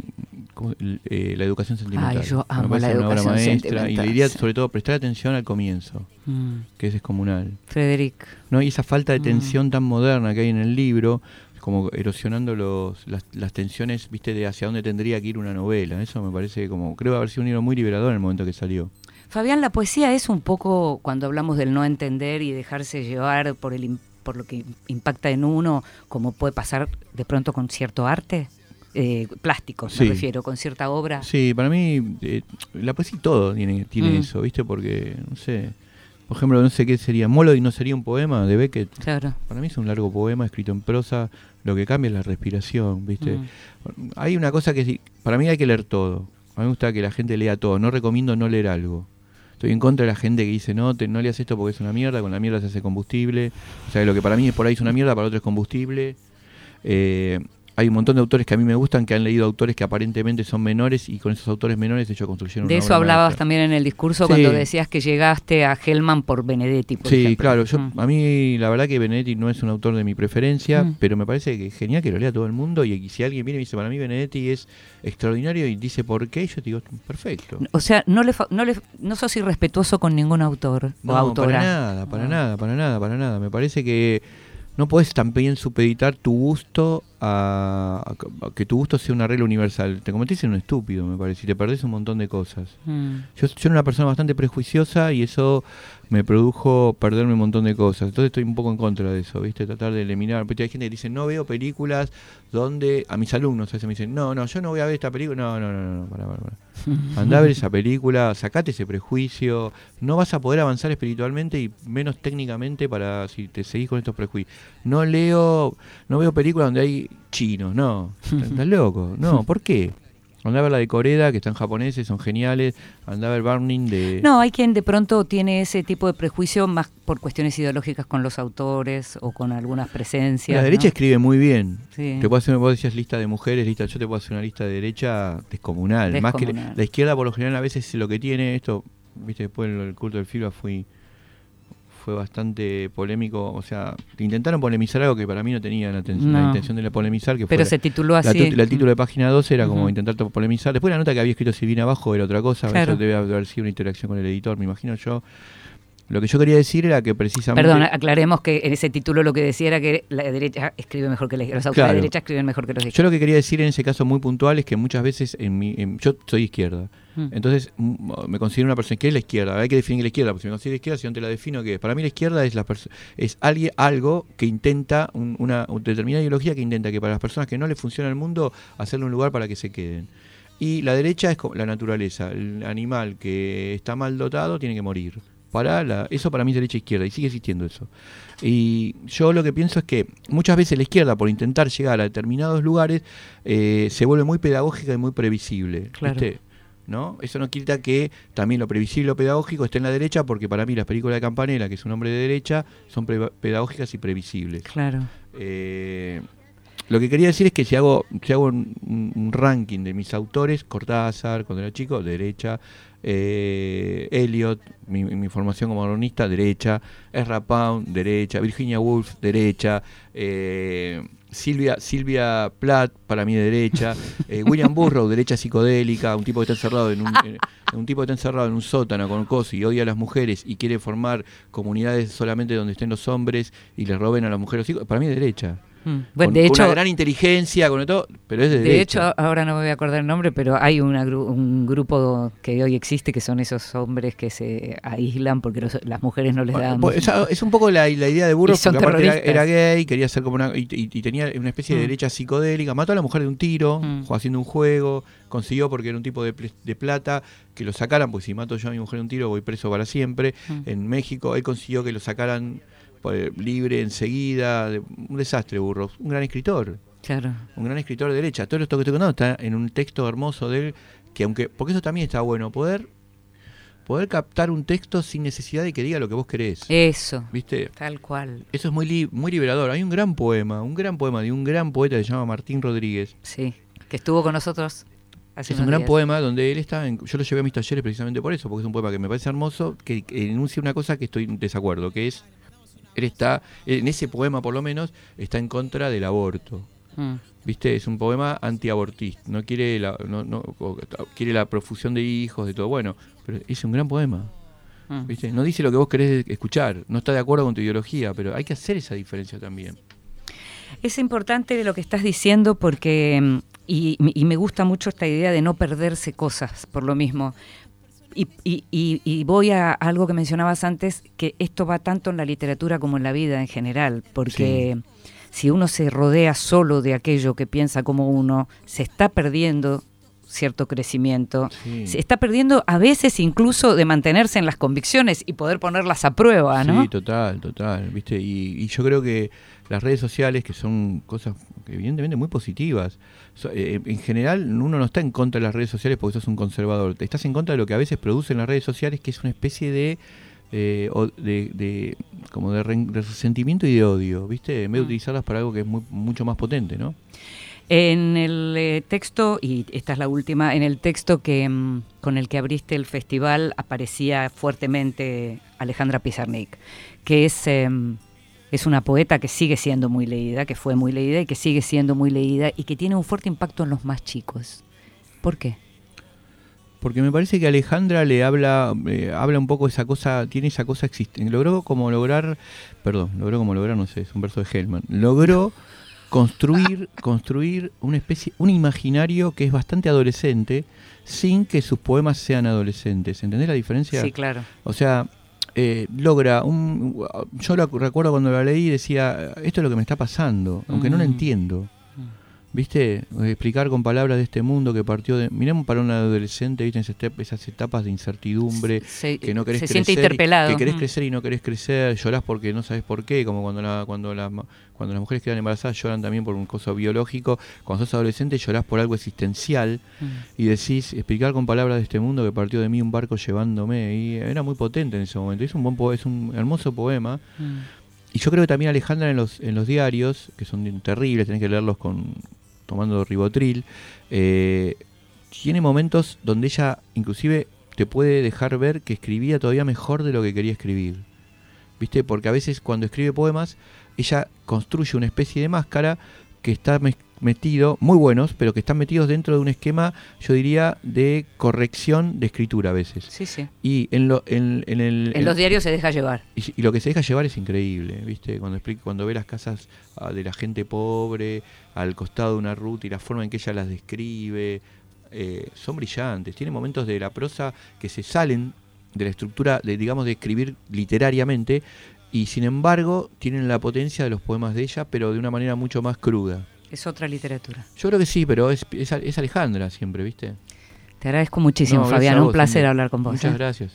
eh, la educación sentimental. Ay, yo amo la educación sentimental. Y le diría sobre todo prestar atención al comienzo, mm. que es descomunal. Frederic. ¿No? Y esa falta de mm. tensión tan moderna que hay en el libro, como erosionando los, las, tensiones, viste, de hacia dónde tendría que ir una novela. Eso me parece como, creo haber sido un libro muy liberador en el momento que salió. Fabián, la poesía es un poco, cuando hablamos del no entender y dejarse llevar por, el, por lo que impacta en uno, como puede pasar de pronto con cierto arte. Eh, plásticos, me refiero, con cierta obra. Sí, para mí eh, la poesía todo tiene, tiene mm. eso, ¿viste? Porque, no sé, por ejemplo, no sé qué sería, y no sería un poema de Beckett. Claro. Para mí es un largo poema escrito en prosa, lo que cambia es la respiración, ¿viste? Mm. Hay una cosa que para mí hay que leer todo. A mí me gusta que la gente lea todo, no recomiendo no leer algo. Estoy en contra de la gente que dice, no, te, no leas esto porque es una mierda, con la mierda se hace combustible. O sea, lo que para mí es por ahí es una mierda, para otro es combustible. Eh, hay un montón de autores que a mí me gustan, que han leído autores que aparentemente son menores y con esos autores menores ellos construyeron De eso hablabas también en el discurso cuando decías que llegaste a Hellman por Benedetti, por Sí, claro. Yo, mm. A mí la verdad que Benedetti no es un autor de mi preferencia, mm. pero me parece que es genial que lo lea todo el mundo y, si alguien viene y dice, para mí Benedetti es extraordinario y dice por qué, yo te digo, perfecto. O sea, no le, no, le, no sos irrespetuoso con ningún autor o autora. para nada, para nada, para nada, para nada. Me parece que no puedes también supeditar tu gusto a, que tu gusto sea una regla universal. Te convertís en un estúpido, me parece, y te perdés un montón de cosas. Mm. Yo, yo era una persona bastante prejuiciosa y eso me produjo perderme un montón de cosas. Entonces estoy un poco en contra de eso, ¿viste? Tratar de eliminar. Porque hay gente que dice, no veo películas donde. A mis alumnos a veces me dicen, no, no, yo no voy a ver esta película. No, no, no, no, para, para, para. Andá a ver esa película, sacate ese prejuicio. No vas a poder avanzar espiritualmente y menos técnicamente para si te seguís con estos prejuicios. No leo, no veo películas donde hay chinos, no. Estás loco. No, ¿por qué? Andá a ver la de Coreda, que están japoneses, son geniales. Andá a ver Burning de... No, hay quien de pronto tiene ese tipo de prejuicio más por cuestiones ideológicas con los autores o con algunas presencias. La derecha escribe muy bien. Te puedo hacer, vos decías lista de mujeres, lista, yo te puedo hacer una lista de derecha descomunal. Más que la izquierda por lo general a veces lo que tiene esto, viste, después el culto del filo fui fue bastante polémico, o sea, intentaron polemizar algo que para mí no tenía la, intención de polemizar. Que Pero se tituló así. el título de página 12 era como intentar polemizar. Después la nota que había escrito Silvina abajo era otra cosa, eso debe haber sido una interacción con el editor, me imagino yo. Lo que yo quería decir era que precisamente. Perdón, aclaremos que en ese título lo que decía era que la derecha escribe mejor que la izquierda. Los autores de derecha escriben mejor que los de izquierda. Yo lo que quería decir en ese caso muy puntual es que muchas veces en mi. yo soy izquierda. Mm. Entonces me considero una persona que es la izquierda. Hay que definir la izquierda, porque si me considero izquierda, si no te la defino, ¿qué es? Para mí la izquierda es, la es alguien, algo que intenta, una, determinada ideología que intenta que para las personas que no les funciona el mundo, hacerle un lugar para que se queden. Y la derecha es la naturaleza. El animal que está mal dotado tiene que morir. Para la, eso para mí es derecha e izquierda y sigue existiendo eso. Y yo lo que pienso es que muchas veces la izquierda, por intentar llegar a determinados lugares, eh, se vuelve muy pedagógica y muy previsible. Claro. ¿no? Eso no quita que también lo previsible o pedagógico esté en la derecha, porque para mí las películas de Campanella, que es un hombre de derecha, son pedagógicas y previsibles. Claro. Eh, lo que quería decir es que si hago, si hago un, ranking de mis autores, Cortázar, cuando era chico, derecha, eh, Eliot, mi, formación como cronista, derecha, Ezra Pound, derecha, Virginia Woolf, derecha, eh, Silvia, Silvia Plath, para mí de derecha, eh, William Burroughs, derecha psicodélica, un tipo que está encerrado en un, un tipo que está encerrado en un sótano con coso y odia a las mujeres y quiere formar comunidades solamente donde estén los hombres y le roben a las mujeres, para mí de derecha. Mm. con, de hecho, una gran inteligencia, con todo, pero es de, de hecho, ahora no me voy a acordar el nombre, pero hay un grupo que hoy existe que son esos hombres que se aíslan porque las mujeres no les dan. Pues, es un poco la, idea de Burroughs, porque era, era, gay, quería ser como una. Y, tenía una especie de mm. derecha psicodélica. Mató a la mujer de un tiro, mm. haciendo un juego. Consiguió porque era un tipo de, de, plata que lo sacaran, pues si mato yo a mi mujer de un tiro voy preso para siempre. En México, él consiguió que lo sacaran libre enseguida, un desastre Burroughs, un gran escritor. Claro. Un gran escritor de derecha. Todo esto que estoy contando está en un texto hermoso de él, que aunque, porque eso también está bueno, poder poder captar un texto sin necesidad de que diga lo que vos querés. Eso. ¿Viste? Tal cual. Eso es muy, muy liberador. Hay un gran poema, un gran poema de un gran poeta que se llama Martín Rodríguez. Sí, que estuvo con nosotros es un gran poema donde él está, yo lo llevé a mis talleres precisamente por eso, porque es un poema que me parece hermoso, que enuncia una cosa que estoy en desacuerdo, que es él está, en ese poema por lo menos, está en contra del aborto. Mm. ¿Viste? Es un poema antiabortista. No quiere la, no, no, quiere la profusión de hijos, de todo. Bueno, pero es un gran poema. Mm. ¿Viste? No dice lo que vos querés escuchar. No está de acuerdo con tu ideología, pero hay que hacer esa diferencia también. Es importante lo que estás diciendo porque, mm, y, y me gusta mucho esta idea de no perderse cosas por lo mismo. Y, y, voy a algo que mencionabas antes, que esto va tanto en la literatura como en la vida en general, porque si uno se rodea solo de aquello que piensa como uno, se está perdiendo cierto crecimiento. Se está perdiendo a veces incluso de mantenerse en las convicciones y poder ponerlas a prueba, ¿no? Sí, total, total, ¿viste? Y, yo creo que las redes sociales, que son cosas evidentemente muy positivas, eh, en general uno no está en contra de las redes sociales porque sos un conservador, estás en contra de lo que a veces producen las redes sociales, que es una especie de... Eh, de, como de, resentimiento y de odio, ¿viste? En vez de mm. utilizarlas para algo que es mucho más potente, ¿no? En el eh, texto, y esta es la última, en el texto que mm, con el que abriste el festival aparecía fuertemente Alejandra Pizarnik, que es, em, es una poeta que sigue siendo muy leída, que fue muy leída y que sigue siendo muy leída y que tiene un fuerte impacto en los más chicos. ¿Por qué? Porque me parece que Alejandra le habla, eh, habla un poco esa cosa, tiene esa cosa existente. Logró como lograr, perdón, logró como lograr, no sé, es un verso de Hellman. Logró construir, construir una especie, un imaginario que es bastante adolescente, sin que sus poemas sean adolescentes. ¿Entendés la diferencia? Sí, claro. O sea, eh, logra un yo recuerdo cuando la leí decía esto es lo que me está pasando aunque no lo mm. entiendo ¿Viste? Explicar con palabras de este mundo que partió de. Miremos para un adolescente, ¿viste? Esas etapas de incertidumbre, que no querés se crecer. Siente interpelado. Que querés crecer y no querés crecer, llorás porque no sabes por qué, como cuando, la, cuando, la, cuando las mujeres quedan embarazadas lloran también por un cosa biológico. Cuando sos adolescente llorás por algo existencial y decís, explicar con palabras de este mundo que partió de mí un barco llevándome. Y era muy potente en ese momento. Es un, buen es un hermoso poema. Y yo creo que también Alejandra en los, en los diarios, que son terribles, tenés que leerlos con tomando ribotril, eh, tiene momentos donde ella inclusive te puede dejar ver que escribía todavía mejor de lo que quería escribir. ¿Viste? Porque a veces cuando escribe poemas, ella construye una especie de máscara que está metido, muy buenos, pero que están metidos dentro de un esquema, yo diría, de corrección de escritura a veces. Sí, sí. Y en, lo, en, el, en los diarios se deja llevar. Y, lo que se deja llevar es increíble, ¿viste? Cuando, cuando ve las casas ah, de la gente pobre al costado de una ruta y la forma en que ella las describe, eh, son brillantes. Tiene momentos de la prosa que se salen de la estructura, de digamos, de escribir literariamente, y sin embargo tienen la potencia de los poemas de ella, pero de una manera mucho más cruda. Es otra literatura. Yo creo que sí, pero es, es, Alejandra siempre, ¿viste? Te agradezco muchísimo, Fabián. Un placer hablar con vos. Muchas ¿eh? gracias.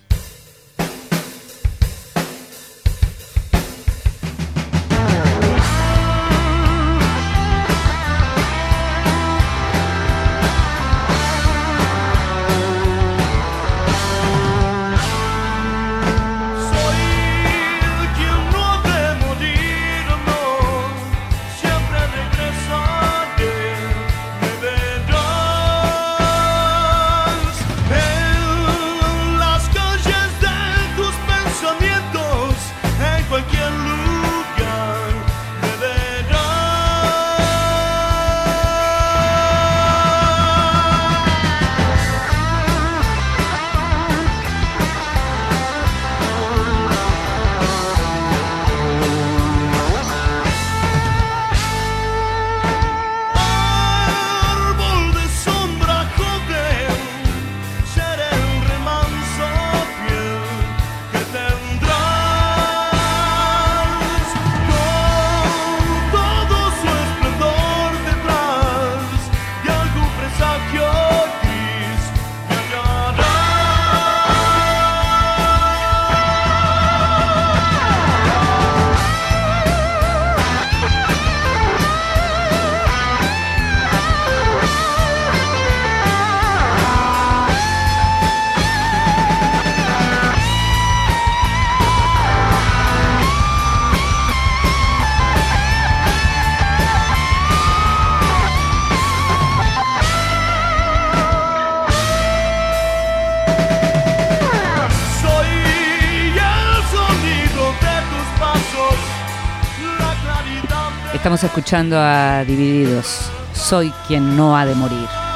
Estamos escuchando a Divididos. Soy quien no ha de morir.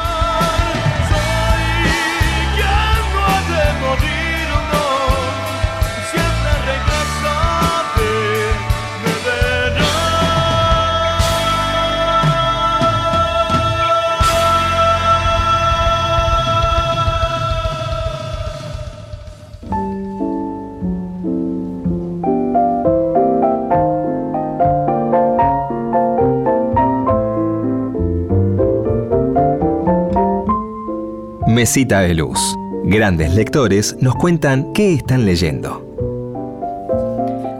Mesita de Luz. Grandes lectores nos cuentan qué están leyendo.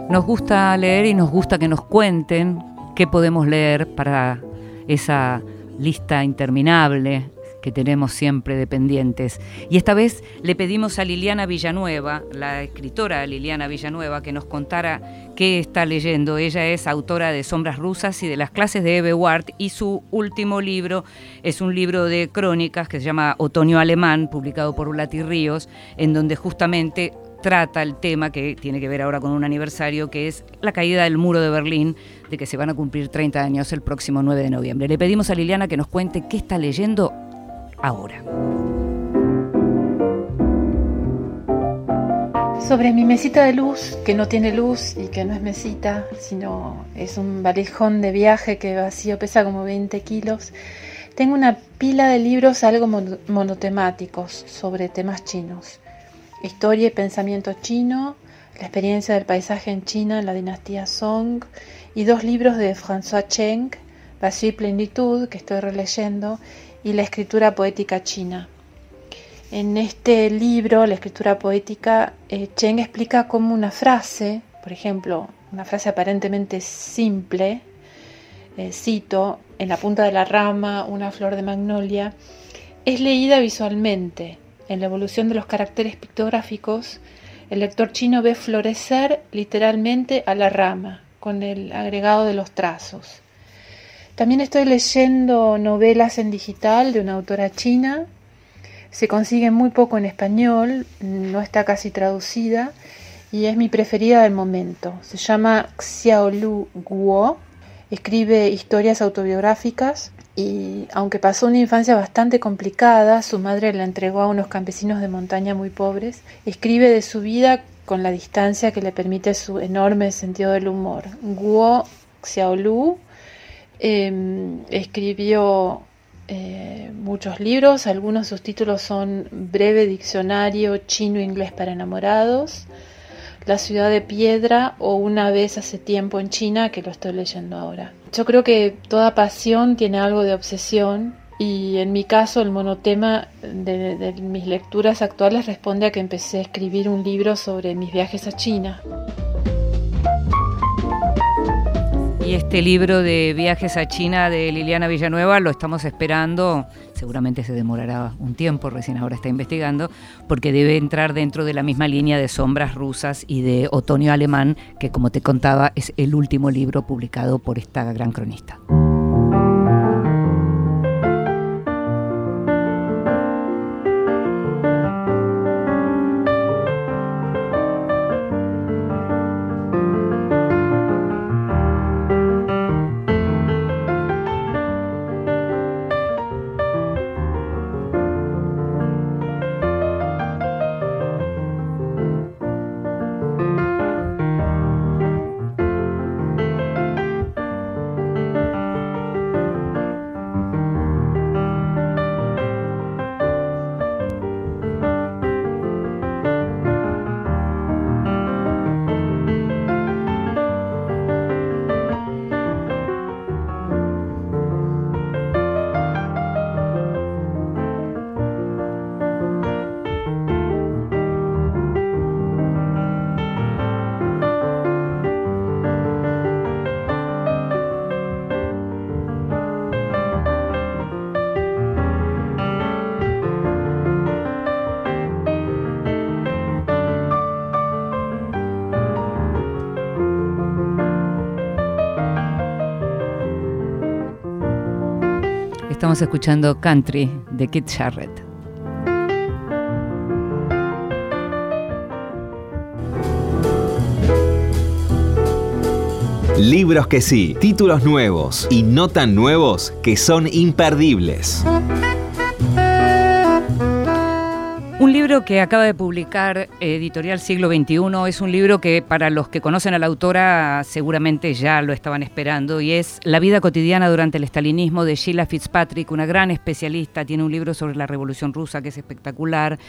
Nos gusta leer y nos gusta que nos cuenten qué podemos leer para esa lista interminable que tenemos siempre dependientes. Y esta vez le pedimos a Liliana Villanueva, la escritora Liliana Villanueva, que nos contara qué está leyendo. Ella es autora de Sombras Rusas y de las clases de Eve Ward y su último libro es un libro de crónicas que se llama Otoño Alemán, publicado por Ulati Ríos, en donde justamente trata el tema que tiene que ver ahora con un aniversario, que es la caída del muro de Berlín, de que se van a cumplir 30 años el próximo 9 de noviembre. Le pedimos a Liliana que nos cuente qué está leyendo ahora. Sobre mi mesita de luz, que no tiene luz y que no es mesita, sino es un valijón de viaje que vacío pesa como 20 kilos, tengo una pila de libros algo monotemáticos sobre temas chinos. Historia y pensamiento chino, la experiencia del paisaje en China en la dinastía Song y dos libros de François Cheng, Vacío y Plenitud, que estoy releyendo, y la escritura poética china. En este libro, la escritura poética, eh, Cheng explica cómo una frase, por ejemplo, una frase aparentemente simple, eh, cito, en la punta de la rama, una flor de magnolia, es leída visualmente. En la evolución de los caracteres pictográficos, el lector chino ve florecer literalmente a la rama, con el agregado de los trazos. También estoy leyendo novelas en digital de una autora china. Se consigue muy poco en español, no está casi traducida y es mi preferida del momento. Se llama Xiaolu Guo. Escribe historias autobiográficas y aunque pasó una infancia bastante complicada, su madre la entregó a unos campesinos de montaña muy pobres, escribe de su vida con la distancia que le permite su enorme sentido del humor. Guo Xiaolu Em, escribió eh, muchos libros, algunos de sus títulos son Breve Diccionario Chino-Inglés para Enamorados, La Ciudad de Piedra o Una vez hace tiempo en China, que lo estoy leyendo ahora. Yo creo que toda pasión tiene algo de obsesión y en mi caso el monotema de, de mis lecturas actuales responde a que empecé a escribir un libro sobre mis viajes a China. Y este libro de viajes a China de Liliana Villanueva lo estamos esperando, seguramente se demorará un tiempo, recién ahora está investigando, porque debe entrar dentro de la misma línea de Sombras Rusas y de Otoño Alemán, que como te contaba es el último libro publicado por esta gran cronista. Escuchando Country de Kit Jarrett. Libros que sí, títulos nuevos y no tan nuevos que son imperdibles. Que acaba de publicar Editorial Siglo XXI es un libro que para los que conocen a la autora seguramente ya lo estaban esperando y es La vida cotidiana durante el estalinismo de Sheila Fitzpatrick, una gran especialista, tiene un libro sobre la Revolución Rusa que es espectacular.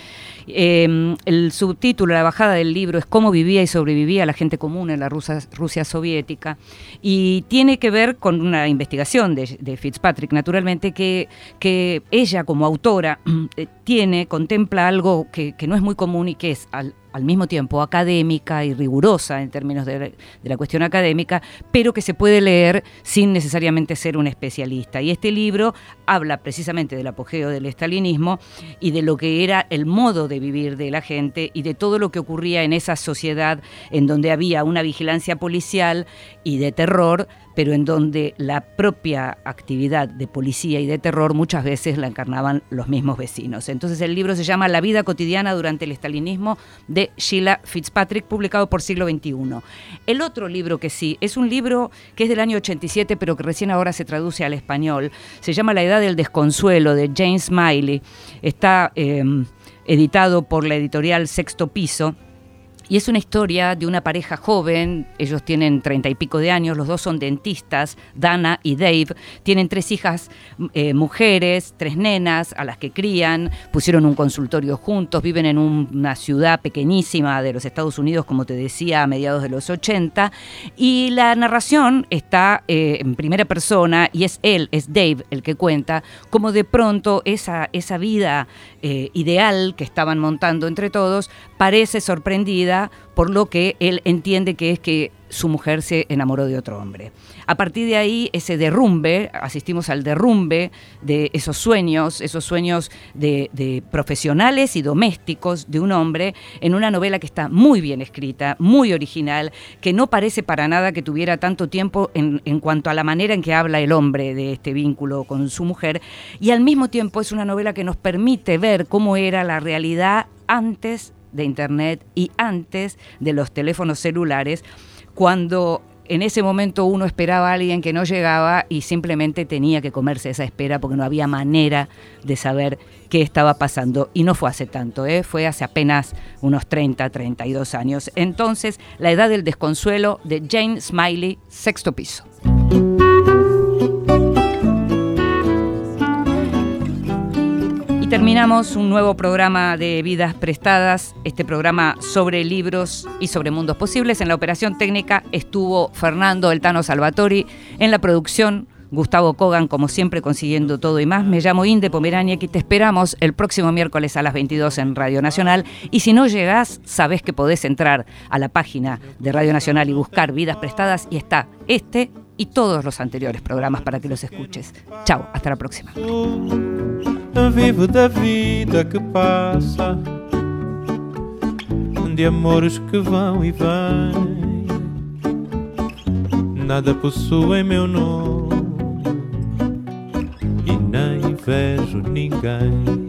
Em, el subtítulo, la bajada del libro es Cómo vivía y sobrevivía la gente común en la Rusia, soviética y tiene que ver con una investigación de, Fitzpatrick, naturalmente, que, que ella como autora eh, tiene, contempla algo que, no es muy común y que es al, mismo tiempo académica y rigurosa en términos de, la cuestión académica, pero que se puede leer sin necesariamente ser un especialista. Y este libro habla precisamente del apogeo del estalinismo y de lo que era el modo de vivir de la gente y de todo lo que ocurría en esa sociedad en donde había una vigilancia policial y de terror pero en donde la propia actividad de policía y de terror muchas veces la encarnaban los mismos vecinos. Entonces el libro se llama La vida cotidiana durante el estalinismo de Sheila Fitzpatrick, publicado por siglo XXI. El otro libro que sí, es un libro que es del año 87, pero que recién ahora se traduce al español, se llama La edad del desconsuelo de James Smiley. Está em, editado por la editorial Sexto Piso y es una historia de una pareja joven, ellos tienen treinta y pico de años, los dos son dentistas, Dana y Dave, tienen tres hijas eh, mujeres, tres nenas a las que crían, pusieron un consultorio juntos, viven en una ciudad pequeñísima de los Estados Unidos, como te decía, a mediados de los 80, y la narración está eh, en primera persona y es él, es Dave el que cuenta, cómo de pronto esa, esa vida eh, ideal que estaban montando entre todos parece sorprendida por lo que él entiende que es que su mujer se enamoró de otro hombre. A partir de ahí, ese derrumbe, asistimos al derrumbe de esos sueños, esos sueños de, profesionales y domésticos de un hombre, en una novela que está muy bien escrita, muy original, que no parece para nada que tuviera tanto tiempo en, en cuanto a la manera en que habla el hombre de este vínculo con su mujer, y al mismo tiempo es una novela que nos permite ver cómo era la realidad antes de Internet y antes de los teléfonos celulares, cuando en ese momento uno esperaba a alguien que no llegaba y simplemente tenía que comerse esa espera porque no había manera de saber qué estaba pasando. Y no fue hace tanto, ¿eh? fue hace apenas unos 30, 32 años. Entonces, La Edad del Desconsuelo de Jane Smiley, sexto piso. Terminamos un nuevo programa de Vidas Prestadas, este programa sobre libros y sobre mundos posibles. En la operación técnica estuvo Fernando Eltano Salvatori, en la producción Gustavo Kogan, como siempre, consiguiendo todo y más. Me llamo Inde Pomerania y te esperamos el próximo miércoles a las 22 en Radio Nacional. Y si no llegás, sabés que podés entrar a la página de Radio Nacional y buscar Vidas Prestadas y está este y todos los anteriores programas para que los escuches. Chao, hasta la próxima. Vivo da vida que passa, de amores que vão e vêm. Nada possui meu nome e nem vejo ninguém.